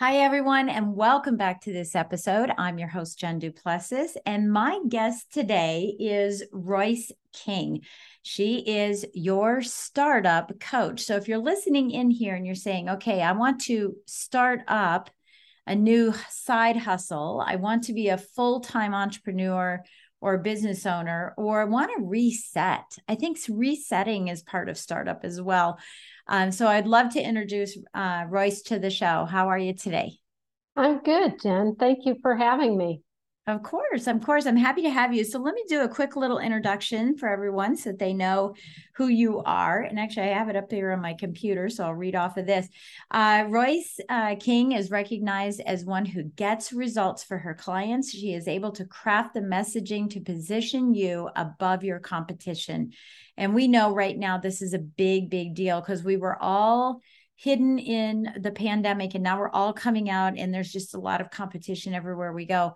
Hi, everyone, and welcome back to this episode. I'm your host, Jen Duplessis, and my guest today is Royce King. She is your startup coach. So if you're listening in here and you're saying, okay, I want to start up a new side hustle, I want to be a full time entrepreneur or business owner, or I want to reset. I think resetting is part of startup as well. Um, so I'd love to introduce uh, Royce to the show. How are you today? I'm good, Jen. Thank you for having me. Of course, of course. I'm happy to have you. So let me do a quick little introduction for everyone so that they know who you are. And actually, I have it up here on my computer, so I'll read off of this. Uh, Royce uh, King is recognized as one who gets results for her clients. She is able to craft the messaging to position you above your competition. And we know right now this is a big, big deal because we were all hidden in the pandemic and now we're all coming out and there's just a lot of competition everywhere we go.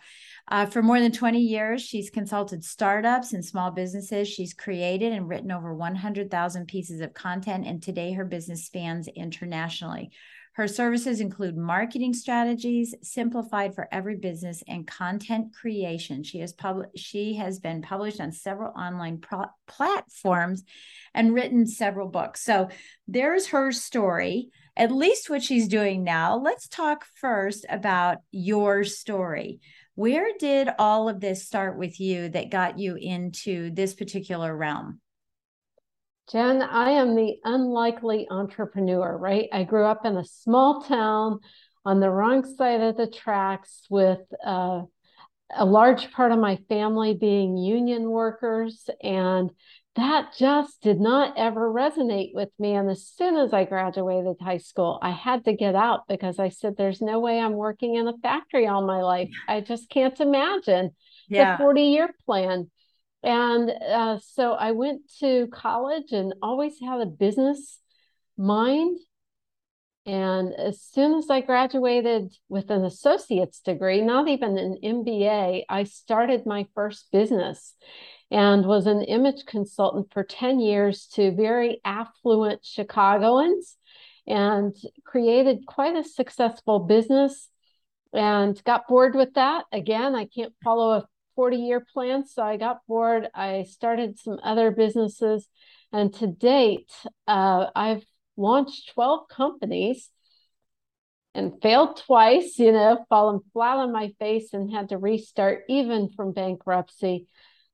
Uh, for more than 20 years she's consulted startups and small businesses. She's created and written over 100000 pieces of content and today her business spans internationally her services include marketing strategies, simplified for every business, and content creation. She has published. She has been published on several online pro- platforms, and written several books. So there's her story. At least what she's doing now. Let's talk first about your story. Where did all of this start with you that got you into this particular realm? Jen, I am the unlikely entrepreneur, right? I grew up in a small town on the wrong side of the tracks with uh, a large part of my family being union workers. And that just did not ever resonate with me. And as soon as I graduated high school, I had to get out because I said, There's no way I'm working in a factory all my life. I just can't imagine yeah. the 40 year plan. And uh, so I went to college and always had a business mind. And as soon as I graduated with an associate's degree, not even an MBA, I started my first business and was an image consultant for 10 years to very affluent Chicagoans and created quite a successful business and got bored with that. Again, I can't follow a 40 year plan. So I got bored. I started some other businesses. And to date, uh, I've launched 12 companies and failed twice, you know, fallen flat on my face and had to restart even from bankruptcy.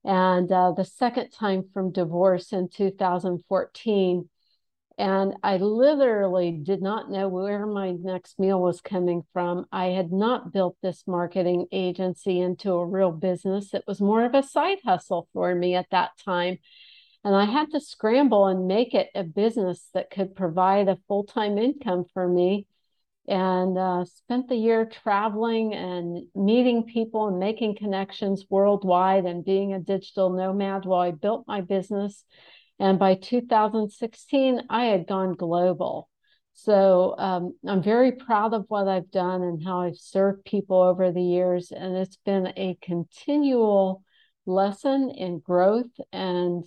And uh, the second time from divorce in 2014. And I literally did not know where my next meal was coming from. I had not built this marketing agency into a real business. It was more of a side hustle for me at that time. And I had to scramble and make it a business that could provide a full time income for me. And uh, spent the year traveling and meeting people and making connections worldwide and being a digital nomad while I built my business and by 2016, I had gone global. So um, I'm very proud of what I've done and how I've served people over the years. And it's been a continual lesson in growth and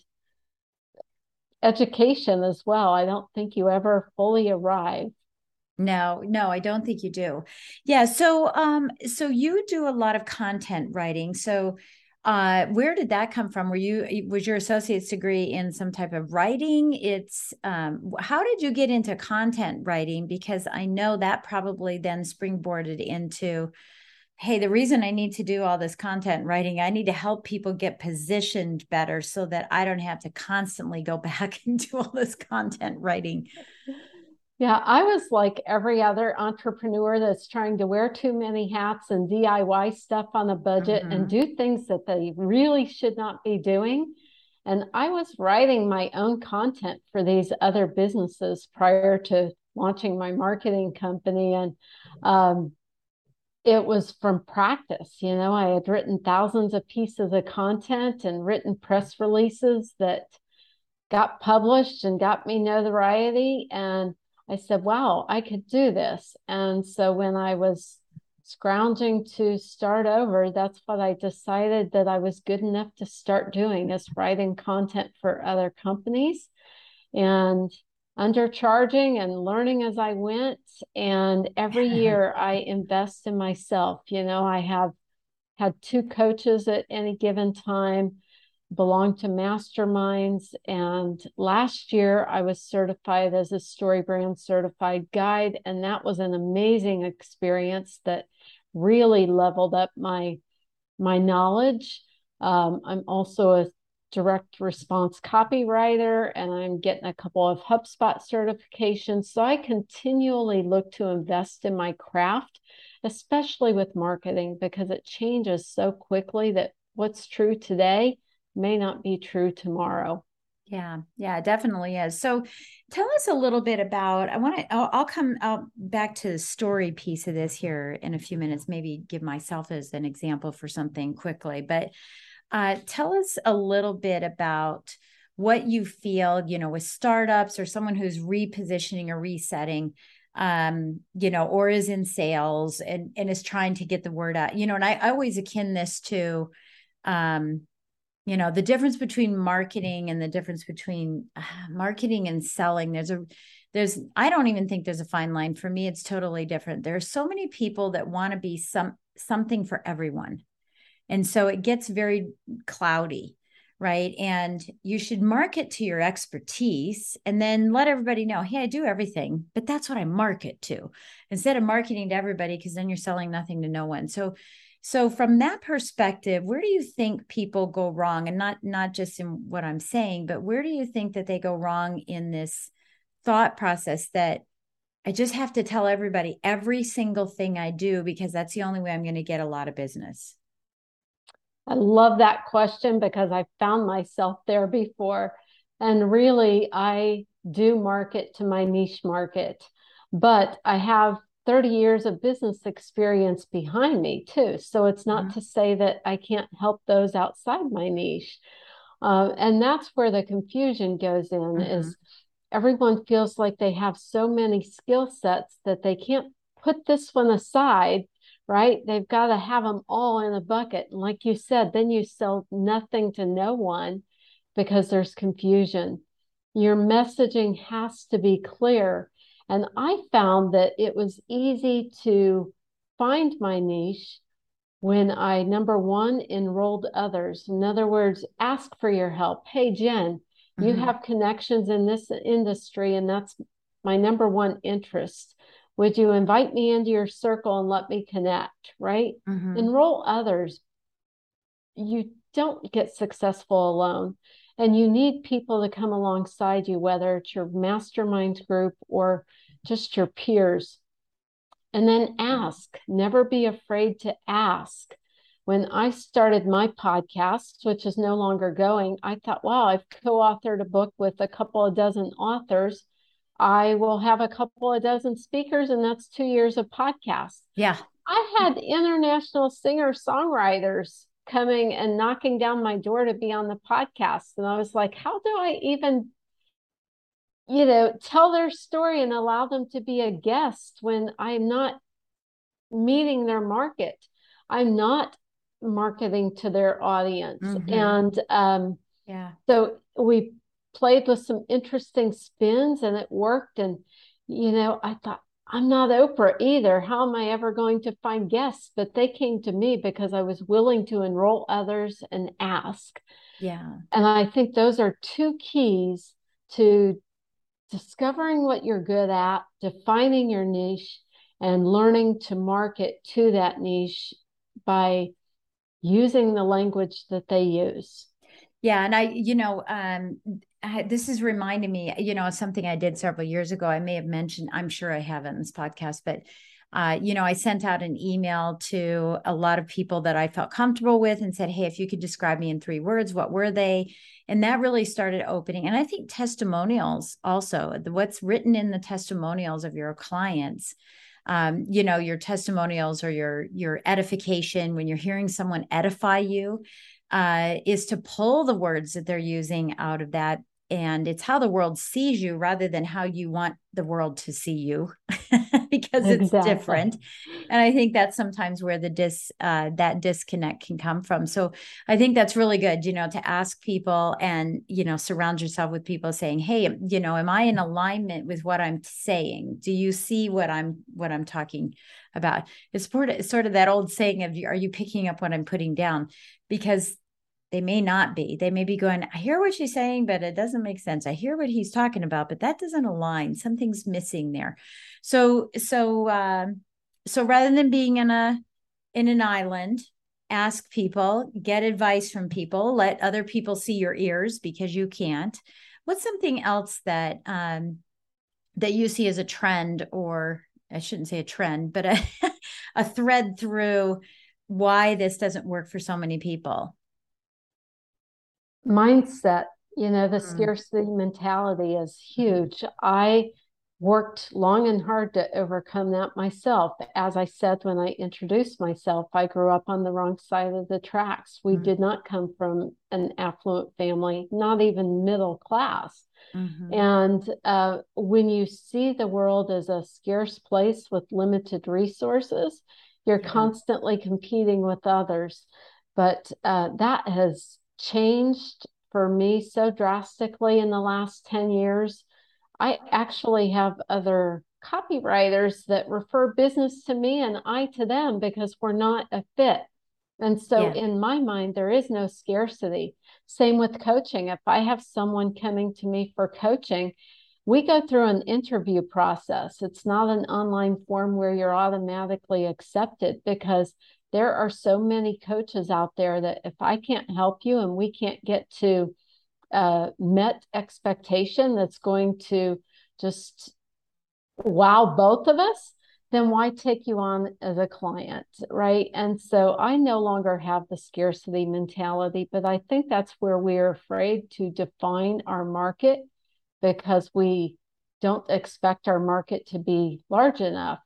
education as well. I don't think you ever fully arrive. No, no, I don't think you do. Yeah, so um so you do a lot of content writing. So uh where did that come from? Were you was your associate's degree in some type of writing? It's um how did you get into content writing because I know that probably then springboarded into hey, the reason I need to do all this content writing, I need to help people get positioned better so that I don't have to constantly go back and do all this content writing. Yeah, I was like every other entrepreneur that's trying to wear too many hats and DIY stuff on a budget mm-hmm. and do things that they really should not be doing. And I was writing my own content for these other businesses prior to launching my marketing company. And um, it was from practice. You know, I had written thousands of pieces of content and written press releases that got published and got me notoriety. And I said, wow, I could do this. And so when I was scrounging to start over, that's what I decided that I was good enough to start doing is writing content for other companies. And undercharging and learning as I went. And every year I invest in myself. You know, I have had two coaches at any given time, belong to masterminds. And last year I was certified as a StoryBrand certified guide. And that was an amazing experience that really leveled up my my knowledge. Um, I'm also a direct response copywriter and I'm getting a couple of HubSpot certifications. So I continually look to invest in my craft, especially with marketing, because it changes so quickly that what's true today may not be true tomorrow. Yeah, yeah, definitely is. So tell us a little bit about I want to I'll, I'll come back to the story piece of this here in a few minutes, maybe give myself as an example for something quickly, but uh, tell us a little bit about what you feel, you know, with startups or someone who's repositioning or resetting, um, you know, or is in sales and, and is trying to get the word out, you know, and I, I always akin this to, um, you know, the difference between marketing and the difference between uh, marketing and selling. There's a, there's, I don't even think there's a fine line for me. It's totally different. There are so many people that want to be some, something for everyone and so it gets very cloudy, right? And you should market to your expertise and then let everybody know, hey, I do everything, but that's what I market to instead of marketing to everybody, because then you're selling nothing to no one. So so from that perspective, where do you think people go wrong? And not not just in what I'm saying, but where do you think that they go wrong in this thought process that I just have to tell everybody every single thing I do because that's the only way I'm going to get a lot of business? I love that question because I found myself there before. And really, I do market to my niche market, but I have 30 years of business experience behind me too. So it's not mm-hmm. to say that I can't help those outside my niche. Uh, and that's where the confusion goes in mm-hmm. is everyone feels like they have so many skill sets that they can't put this one aside right? They've got to have them all in a bucket. And like you said, then you sell nothing to no one because there's confusion. Your messaging has to be clear. And I found that it was easy to find my niche when I, number one, enrolled others. In other words, ask for your help. Hey, Jen, mm-hmm. you have connections in this industry, and that's my number one interest would you invite me into your circle and let me connect right mm-hmm. enroll others you don't get successful alone and you need people to come alongside you whether it's your mastermind group or just your peers and then ask never be afraid to ask when I started my podcast, which is no longer going, I thought, wow, I've co authored a book with a couple of dozen authors. I will have a couple of dozen speakers, and that's two years of podcasts. Yeah. I had international singer songwriters coming and knocking down my door to be on the podcast. And I was like, how do I even, you know, tell their story and allow them to be a guest when I'm not meeting their market? I'm not marketing to their audience. Mm-hmm. And um, yeah, so we played with some interesting spins and it worked. And, you know, I thought, I'm not Oprah either. How am I ever going to find guests? But they came to me because I was willing to enroll others and ask. Yeah. And I think those are two keys to discovering what you're good at, defining your niche, and learning to market to that niche by using the language that they use. Yeah, and I, you know, um, This is reminding me, you know, something I did several years ago. I may have mentioned, I'm sure I haven't in this podcast, but uh, you know, I sent out an email to a lot of people that I felt comfortable with and said, Hey, if you could describe me in three words, what were they? And that really started opening. And I think testimonials also, what's written in the testimonials of your clients. Um, you know, your testimonials or your your edification when you're hearing someone edify you, uh, is to pull the words that they're using out of that and it's how the world sees you rather than how you want the world to see you because it's exactly. different. And i think that's sometimes where the dis uh, that disconnect can come from. So i think that's really good you know to ask people and you know surround yourself with people saying hey you know am i in alignment with what i'm saying? Do you see what i'm what i'm talking about? It's sort of, sort of that old saying of are you picking up what i'm putting down? Because they may not be. They may be going, I hear what she's saying, but it doesn't make sense. I hear what he's talking about, but that doesn't align. Something's missing there. So, so, um, so rather than being in a in an island, ask people, get advice from people, let other people see your ears because you can't. What's something else that um, that you see as a trend, or I shouldn't say a trend, but a a thread through why this doesn't work for so many people? Mindset you know the mm. scarcity mentality is huge i worked long and hard to overcome that myself as i said when i introduced myself i grew up on the wrong side of the tracks we mm. did not come from an affluent family not even middle class mm-hmm. and uh, when you see the world as a scarce place with limited resources you're yeah. constantly competing with others but uh, that has changed for me so drastically in the last 10 years. I actually have other copywriters that refer business to me and I to them because we're not a fit. And so, yeah. in my mind, there is no scarcity. Same with coaching. If I have someone coming to me for coaching, we go through an interview process. It's not an online form where you're automatically accepted because there are so many coaches out there that if I can't help you and we can't get to uh, met expectation that's going to just wow both of us, then why take you on as a client, right? And so I no longer have the scarcity mentality, but I think that's where we're afraid to define our market because we don't expect our market to be large enough.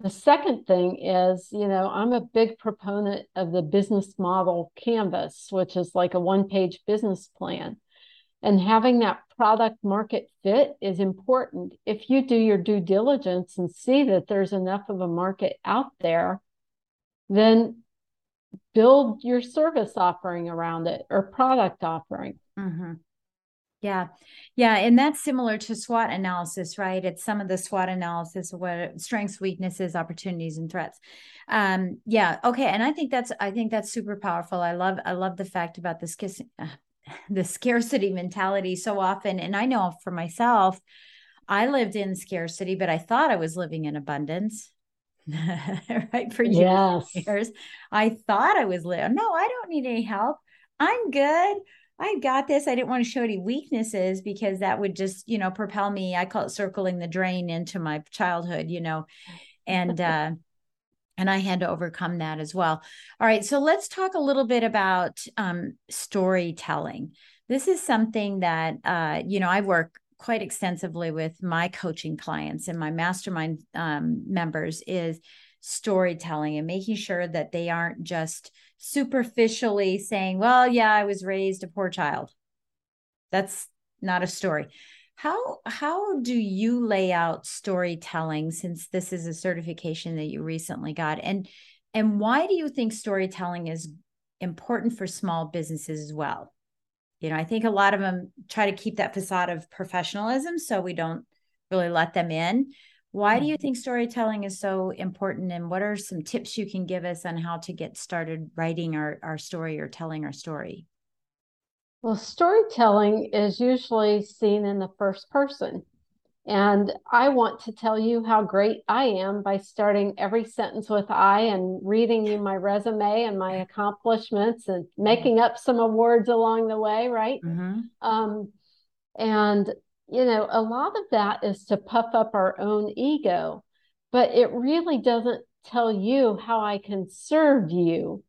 The second thing is, you know, I'm a big proponent of the business model canvas, which is like a one page business plan. And having that product market fit is important. If you do your due diligence and see that there's enough of a market out there, then build your service offering around it or product offering. Mm-hmm. Yeah. Yeah. And that's similar to SWOT analysis, right? It's some of the SWOT analysis what strengths, weaknesses, opportunities, and threats. Um, yeah. Okay. And I think that's, I think that's super powerful. I love, I love the fact about this, uh, the scarcity mentality so often. And I know for myself, I lived in scarcity, but I thought I was living in abundance. right. For years, yes. years. I thought I was living. No, I don't need any help. I'm good. I got this. I didn't want to show any weaknesses because that would just, you know, propel me. I call it circling the drain into my childhood, you know, and, uh, and I had to overcome that as well. All right. So let's talk a little bit about um, storytelling. This is something that, uh, you know, I work quite extensively with my coaching clients and my mastermind um, members is storytelling and making sure that they aren't just superficially saying, well, yeah, I was raised a poor child. That's not a story. How how do you lay out storytelling since this is a certification that you recently got and and why do you think storytelling is important for small businesses as well. You know, I think a lot of them try to keep that facade of professionalism so we don't really let them in. Why do you mm-hmm. think storytelling is so important? And what are some tips you can give us on how to get started writing our, our story or telling our story? Well, storytelling is usually seen in the first person. And I want to tell you how great I am by starting every sentence with I and reading you my resume and my accomplishments and making up some awards along the way, right? Mm-hmm. Um, and you know, a lot of that is to puff up our own ego, but it really doesn't tell you how I can serve you.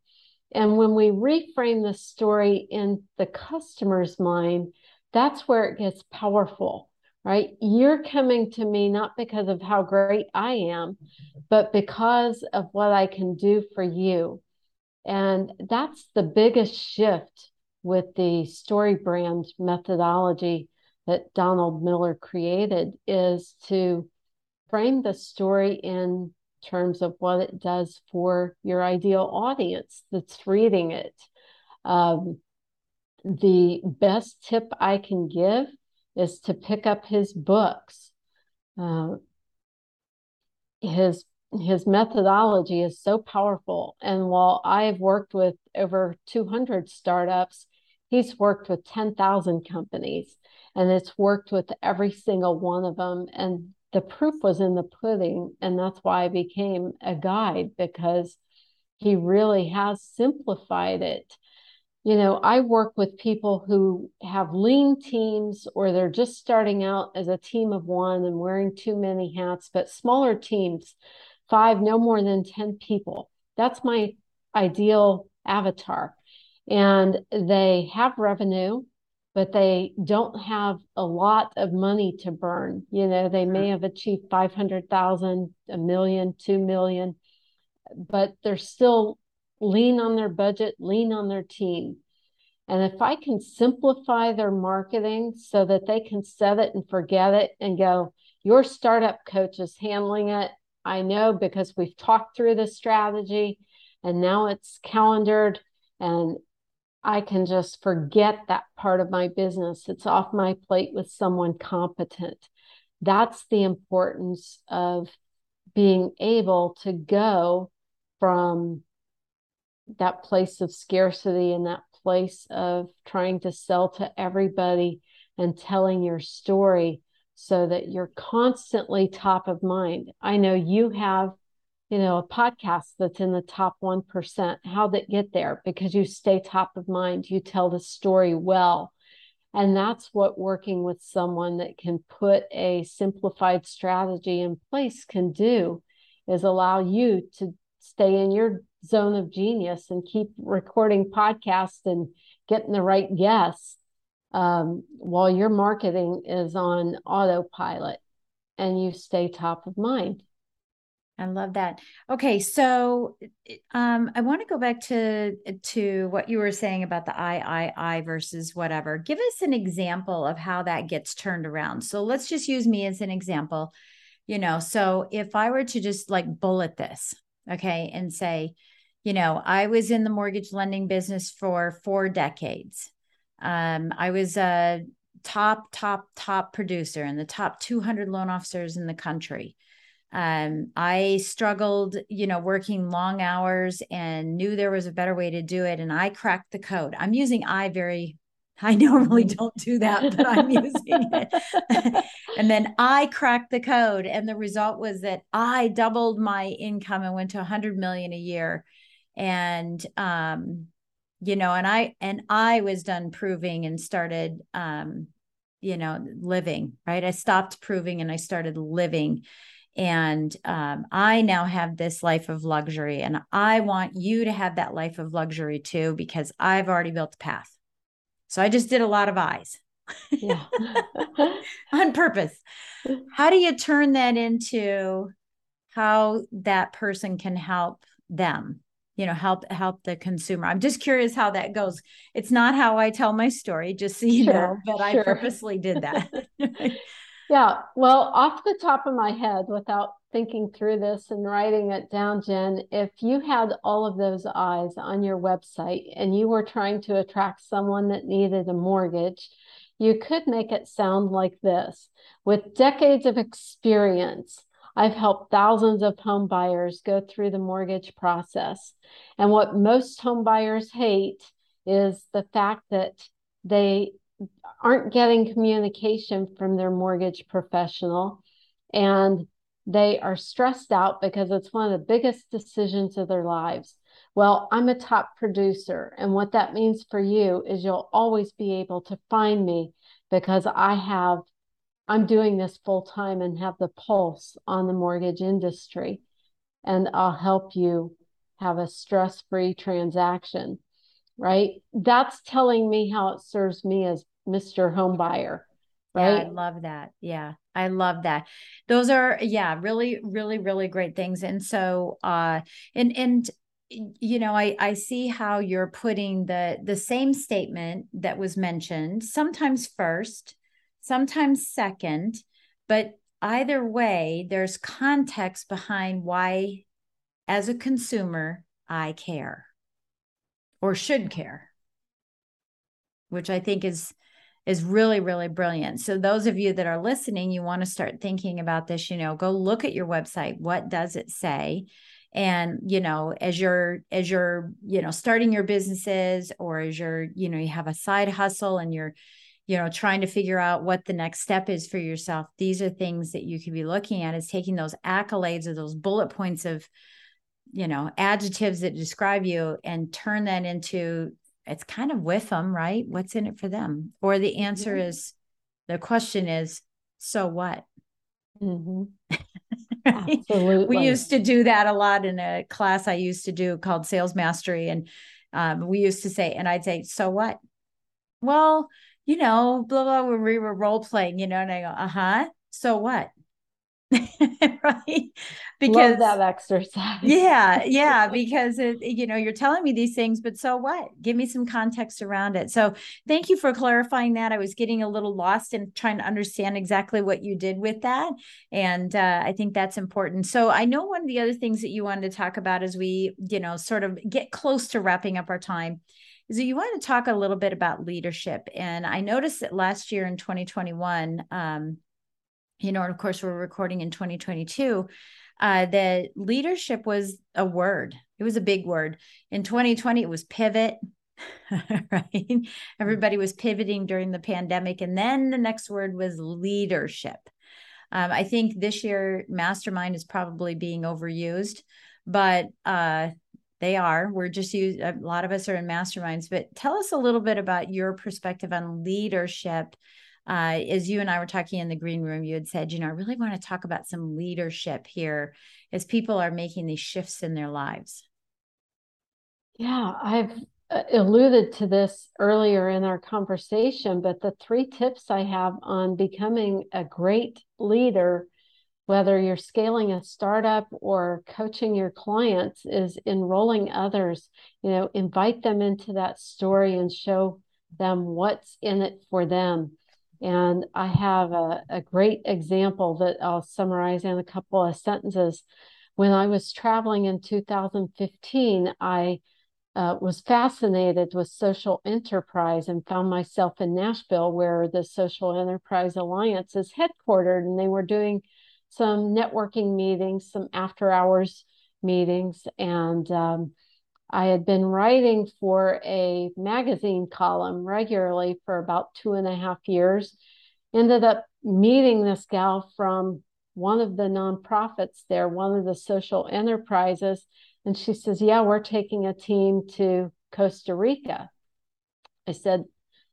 And when we reframe the story in the customer's mind, that's where it gets powerful, right? You're coming to me not because of how great I am, but because of what I can do for you. And that's the biggest shift with the StoryBrand methodology that Donald Miller created is to frame the story in terms of what it does for your ideal audience that's reading it. Um, the best tip I can give is to pick up his books. Uh, his his methodology is so powerful, and while I've worked with over 200 startups, he's worked with 10,000 companies and it's worked with every single one of them and the proof was in the pudding and that's why i became a guide because he really has simplified it. You know i work with people who have lean teams or they're just starting out as a team of one and wearing too many hats but smaller teams five no more than 10 people. That's my ideal avatar and they have revenue but they don't have a lot of money to burn. You know, they may have achieved 500,000, a million, 2 million, but they're still lean on their budget, lean on their team. And if I can simplify their marketing so that they can set it and forget it and go, your startup coach is handling it. I know because we've talked through the strategy and now it's calendared and I can just forget that part of my business. It's off my plate with someone competent. That's the importance of being able to go from that place of scarcity and that place of trying to sell to everybody and telling your story so that you're constantly top of mind. I know you have you know, a podcast that's in the top 1%. How'd it get there? Because you stay top of mind, you tell the story well. And that's what working with someone that can put a simplified strategy in place can do is allow you to stay in your zone of genius and keep recording podcasts and getting the right guests um, while your marketing is on autopilot and you stay top of mind. I love that. Okay, so um, I want to go back to to what you were saying about the I I I versus whatever. Give us an example of how that gets turned around. So let's just use me as an example. You know, so if I were to just like bullet this, okay, and say, you know, I was in the mortgage lending business for four decades. Um, I was a top, top, top producer and the top 200 loan officers in the country um, I struggled, you know, working long hours and knew there was a better way to do it. And I cracked the code. I'm using I very, I normally mm-hmm. don't do that, but I'm using it. and then I cracked the code. And the result was that I doubled my income and went to 100 million a year. And, um, you know, and I, and I was done proving and started, um, you know, living, right? I stopped proving and I started living and um, I now have this life of luxury, and I want you to have that life of luxury too, because I've already built the path. So I just did a lot of eyes yeah. on purpose. How do you turn that into how that person can help them? You know, help help the consumer. I'm just curious how that goes. It's not how I tell my story, just so you sure, know, but sure. I purposely did that. Yeah. Well, off the top of my head, without thinking through this and writing it down, Jen, if you had all of those eyes on your website and you were trying to attract someone that needed a mortgage, you could make it sound like this. With decades of experience, I've helped thousands of home buyers go through the mortgage process. And what most home buyers hate is the fact that they aren't getting communication from their mortgage professional and they are stressed out because it's one of the biggest decisions of their lives. Well, I'm a top producer. And what that means for you is you'll always be able to find me because I have, I'm doing this full time and have the pulse on the mortgage industry. And I'll help you have a stress free transaction, right? That's telling me how it serves me as Mr. Home Buyer. Right. Yeah, I love that. Yeah. I love that. Those are yeah, really really really great things. And so uh and and you know, I I see how you're putting the the same statement that was mentioned, sometimes first, sometimes second, but either way there's context behind why as a consumer I care or should care. Which I think is is really really brilliant so those of you that are listening you want to start thinking about this you know go look at your website what does it say and you know as you're as you're you know starting your businesses or as you're you know you have a side hustle and you're you know trying to figure out what the next step is for yourself these are things that you could be looking at is taking those accolades or those bullet points of you know adjectives that describe you and turn that into it's kind of with them, right? What's in it for them? Or the answer yeah. is the question is, so what? Mm-hmm. right? Absolutely. We used to do that a lot in a class I used to do called Sales Mastery. And um, we used to say, and I'd say, so what? Well, you know, blah, blah, when we were role playing, you know, and I go, uh huh. So what? right? Because Love that exercise. Yeah yeah because it, you know you're telling me these things but so what? Give me some context around it. So thank you for clarifying that. I was getting a little lost in trying to understand exactly what you did with that and uh, i think that's important. So i know one of the other things that you wanted to talk about as we you know sort of get close to wrapping up our time is that you want to talk a little bit about leadership and i noticed that last year in 2021 um, you know, of course, we're recording in 2022. Uh, that leadership was a word. It was a big word. In 2020, it was pivot. right? Everybody was pivoting during the pandemic. And then the next word was leadership. Um, I think this year, mastermind is probably being overused, but uh, they are. We're just used, a lot of us are in masterminds. But tell us a little bit about your perspective on leadership uh, as you and I were talking in the green room, you had said, you know, I really want to talk about some leadership here as people are making these shifts in their lives. Yeah, I've uh, alluded to this earlier in our conversation, but the three tips I have on becoming a great leader, whether you're scaling a startup or coaching your clients, is enrolling others. You know, invite them into that story and show them what's in it for them. And I have a, a great example that I'll summarize in a couple of sentences. When I was traveling in 2015, I uh, was fascinated with social enterprise and found myself in Nashville, where the Social Enterprise Alliance is headquartered. And they were doing some networking meetings, some after hours meetings. And um, I had been writing for a magazine column regularly for about two and a half years. Ended up meeting this gal from one of the nonprofits there, one of the social enterprises. And she says, Yeah, we're taking a team to Costa Rica. I said,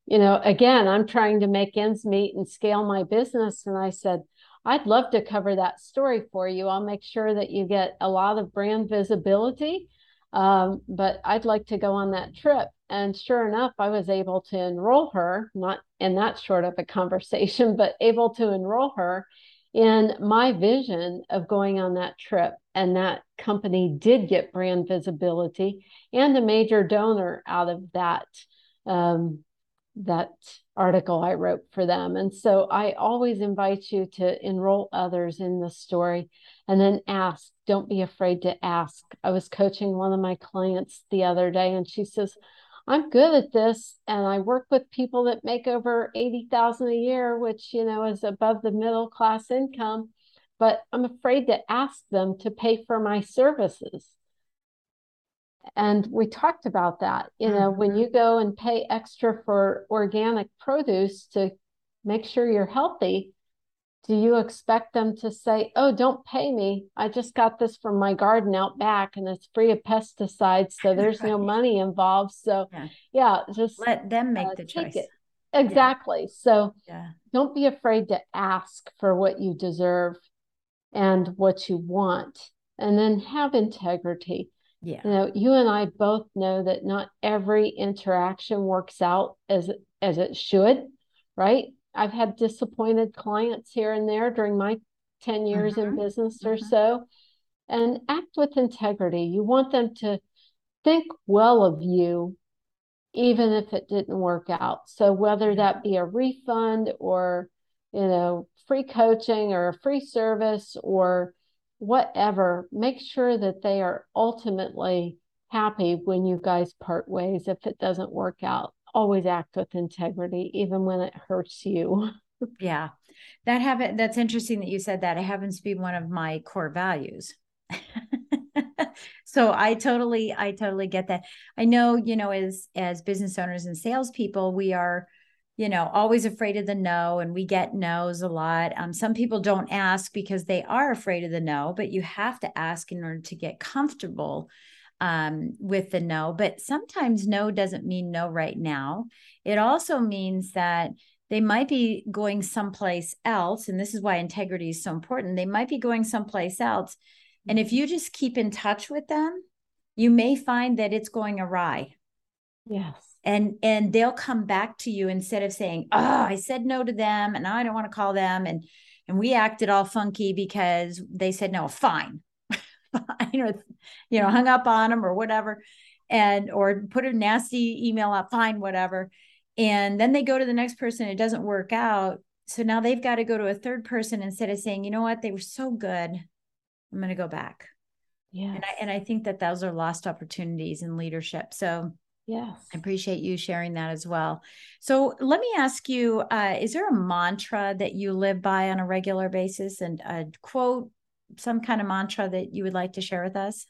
You know, again, I'm trying to make ends meet and scale my business. And I said, I'd love to cover that story for you. I'll make sure that you get a lot of brand visibility um, but I'd like to go on that trip. And sure enough, I was able to enroll her, not in that short of a conversation, but able to enroll her in my vision of going on that trip. And that company did get brand visibility and a major donor out of that um, that article I wrote for them. And so I always invite you to enroll others in the story and then ask. Don't be afraid to ask. I was coaching one of my clients the other day and she says, I'm good at this and I work with people that make over 80,000 a year, which, you know, is above the middle class income, but I'm afraid to ask them to pay for my services. And we talked about that. You know, mm-hmm. when you go and pay extra for organic produce to make sure you're healthy, do you expect them to say, Oh, don't pay me? I just got this from my garden out back and it's free of pesticides. So there's no money involved. So, yeah, yeah just let them make uh, the choice. It. Exactly. Yeah. So, yeah. don't be afraid to ask for what you deserve and what you want. And then have integrity. Yeah. You know, you and I both know that not every interaction works out as as it should, right? I've had disappointed clients here and there during my 10 years in mm-hmm. business or mm-hmm. so. And act with integrity. You want them to think well of you, even if it didn't work out. So, whether that be a refund or, you know, free coaching or a free service or whatever, make sure that they are ultimately happy when you guys part ways if it doesn't work out. Always act with integrity, even when it hurts you. yeah. That habit that's interesting that you said that. It happens to be one of my core values. so I totally, I totally get that. I know, you know, as as business owners and salespeople, we are you know, always afraid of the no, and we get no's a lot. Um, some people don't ask because they are afraid of the no, but you have to ask in order to get comfortable um, with the no. But sometimes no doesn't mean no right now. It also means that they might be going someplace else. And this is why integrity is so important. They might be going someplace else. And if mm-hmm. you just keep in touch with them, you may find that it's going awry. Yes and and they'll come back to you instead of saying oh i said no to them and i don't want to call them and and we acted all funky because they said no fine. You know you know hung up on them or whatever and or put a nasty email out fine whatever and then they go to the next person it doesn't work out. So now they've got to go to a third person instead of saying you know what? They were so good. I'm going to go back. Yeah and I, and I think that those are lost opportunities in leadership. So Yes. I appreciate you sharing that as well. So let me ask you uh, is there a mantra that you live by on a regular basis and a quote, some kind of mantra that you would like to share with us?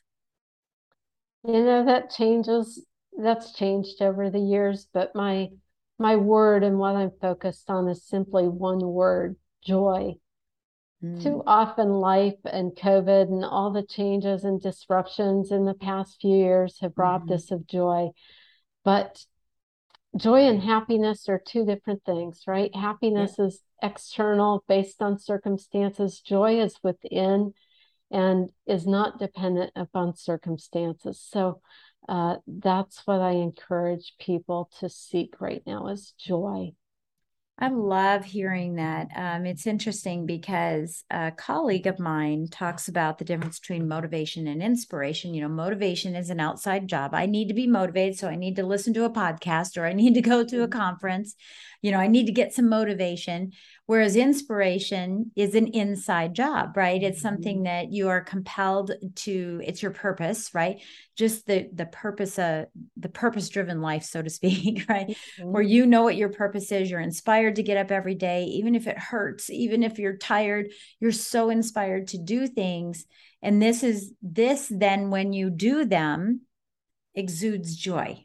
You know, that changes, that's changed over the years, but my my word and what I'm focused on is simply one word joy. Mm. Too often, life and COVID and all the changes and disruptions in the past few years have robbed mm. us of joy. But joy and happiness are two different things, right? Happiness yeah. is external based on circumstances, joy is within and is not dependent upon circumstances. So uh, that's what I encourage people to seek right now is joy. I love hearing that. Um, it's interesting because a colleague of mine talks about the difference between motivation and inspiration. You know, motivation is an outside job. I need to be motivated. So I need to listen to a podcast or I need to go to a mm-hmm. conference. You know, I need to get some motivation. Whereas inspiration is an inside job, right? It's something mm-hmm. that you are compelled to, it's your purpose, right? Just the the purpose of the purpose driven life, so to speak, right? Mm-hmm. Where you know what your purpose is, you're inspired to get up every day, even if it hurts, even if you're tired, you're so inspired to do things. And this is this then when you do them exudes joy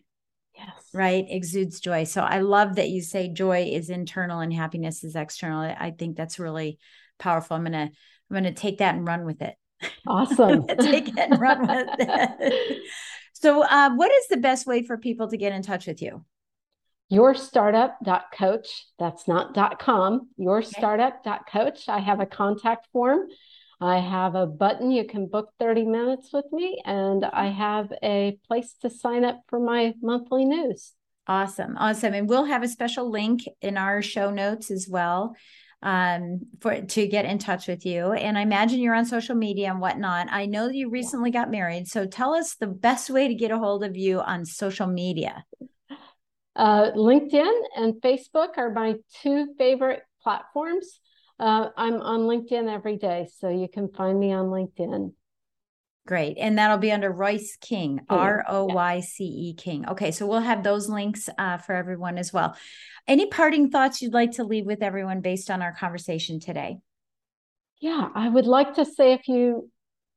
Yes. Right. Exudes joy. So I love that you say joy is internal and happiness is external. I think that's really powerful. I'm gonna I'm gonna take that and run with it. Awesome. take it and run with it. so uh, what is the best way for people to get in touch with you? Yourstartup.coach. That's not .com. Yourstartup.coach. I have a contact form I have a button you can book 30 minutes with me, and I have a place to sign up for my monthly news. Awesome. Awesome. And we'll have a special link in our show notes as well um for to get in touch with you and i imagine you're on social media and whatnot i know you recently got married so tell us the best way to get a hold of you on social media Uh, LinkedIn and Facebook are my two favorite platforms. Uh, I'm on LinkedIn every day, so you can find me on LinkedIn. Great. And that'll be under Royce King, R O Y C E King. Okay. So we'll have those links uh, for everyone as well. Any parting thoughts you'd like to leave with everyone based on our conversation today? Yeah, I would like to say if you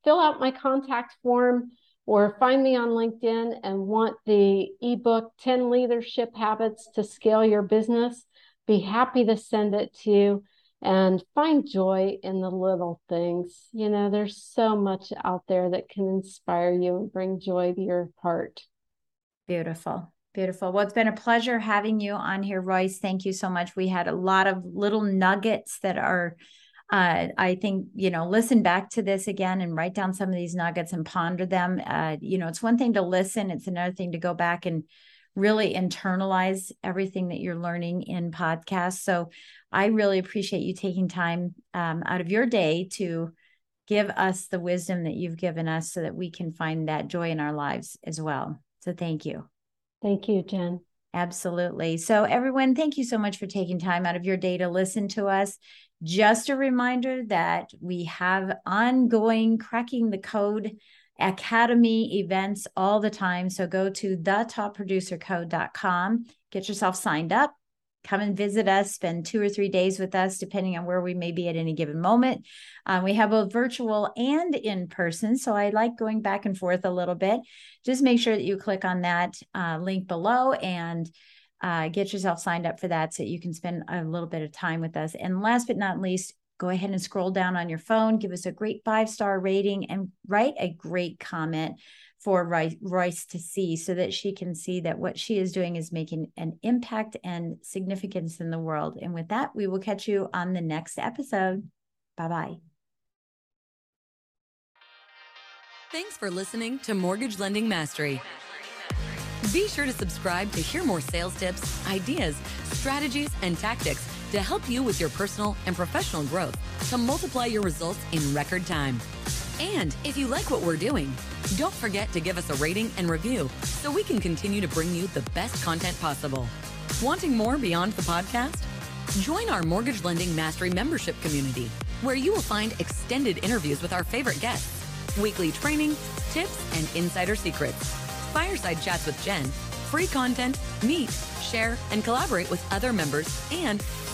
fill out my contact form or find me on LinkedIn and want the ebook 10 leadership habits to scale your business, be happy to send it to you and find joy in the little things. You know, there's so much out there that can inspire you and bring joy to your heart. Beautiful. Beautiful. Well, it's been a pleasure having you on here, Royce. Thank you so much. We had a lot of little nuggets that are, uh, I think, you know, listen back to this again and write down some of these nuggets and ponder them. Uh, you know, it's one thing to listen, it's another thing to go back and really internalize everything that you're learning in podcasts. So I really appreciate you taking time um, out of your day to give us the wisdom that you've given us so that we can find that joy in our lives as well. So thank you. Thank you, Jen. Absolutely. So, everyone, thank you so much for taking time out of your day to listen to us. Just a reminder that we have ongoing cracking the code academy events all the time. So go to thetopproducercode.com, get yourself signed up, come and visit us, spend two or three days with us, depending on where we may be at any given moment. Um, we have both virtual and in person. So I like going back and forth a little bit. Just make sure that you click on that uh, link below and uh, get yourself signed up for that so you can spend a little bit of time with us. And last but not least, go ahead and scroll down on your phone, give us a great five star rating, and write a great comment for Royce to see so that she can see that what she is doing is making an impact and significance in the world. And with that, we will catch you on the next episode. Bye bye. Thanks for listening to Mortgage Lending Mastery. Be sure to subscribe to hear more sales tips, ideas, strategies, and tactics to help you with your personal and professional growth to multiply your results in record time. And if you like what we're doing, don't forget to give us a rating and review so we can continue to bring you the best content possible. Wanting more beyond the podcast? Join our Mortgage Lending Mastery membership community, where you will find extended interviews with our favorite guests, weekly training, tips, and insider secrets, fireside chats with Jen, free content, meet, share, and collaborate with other members, and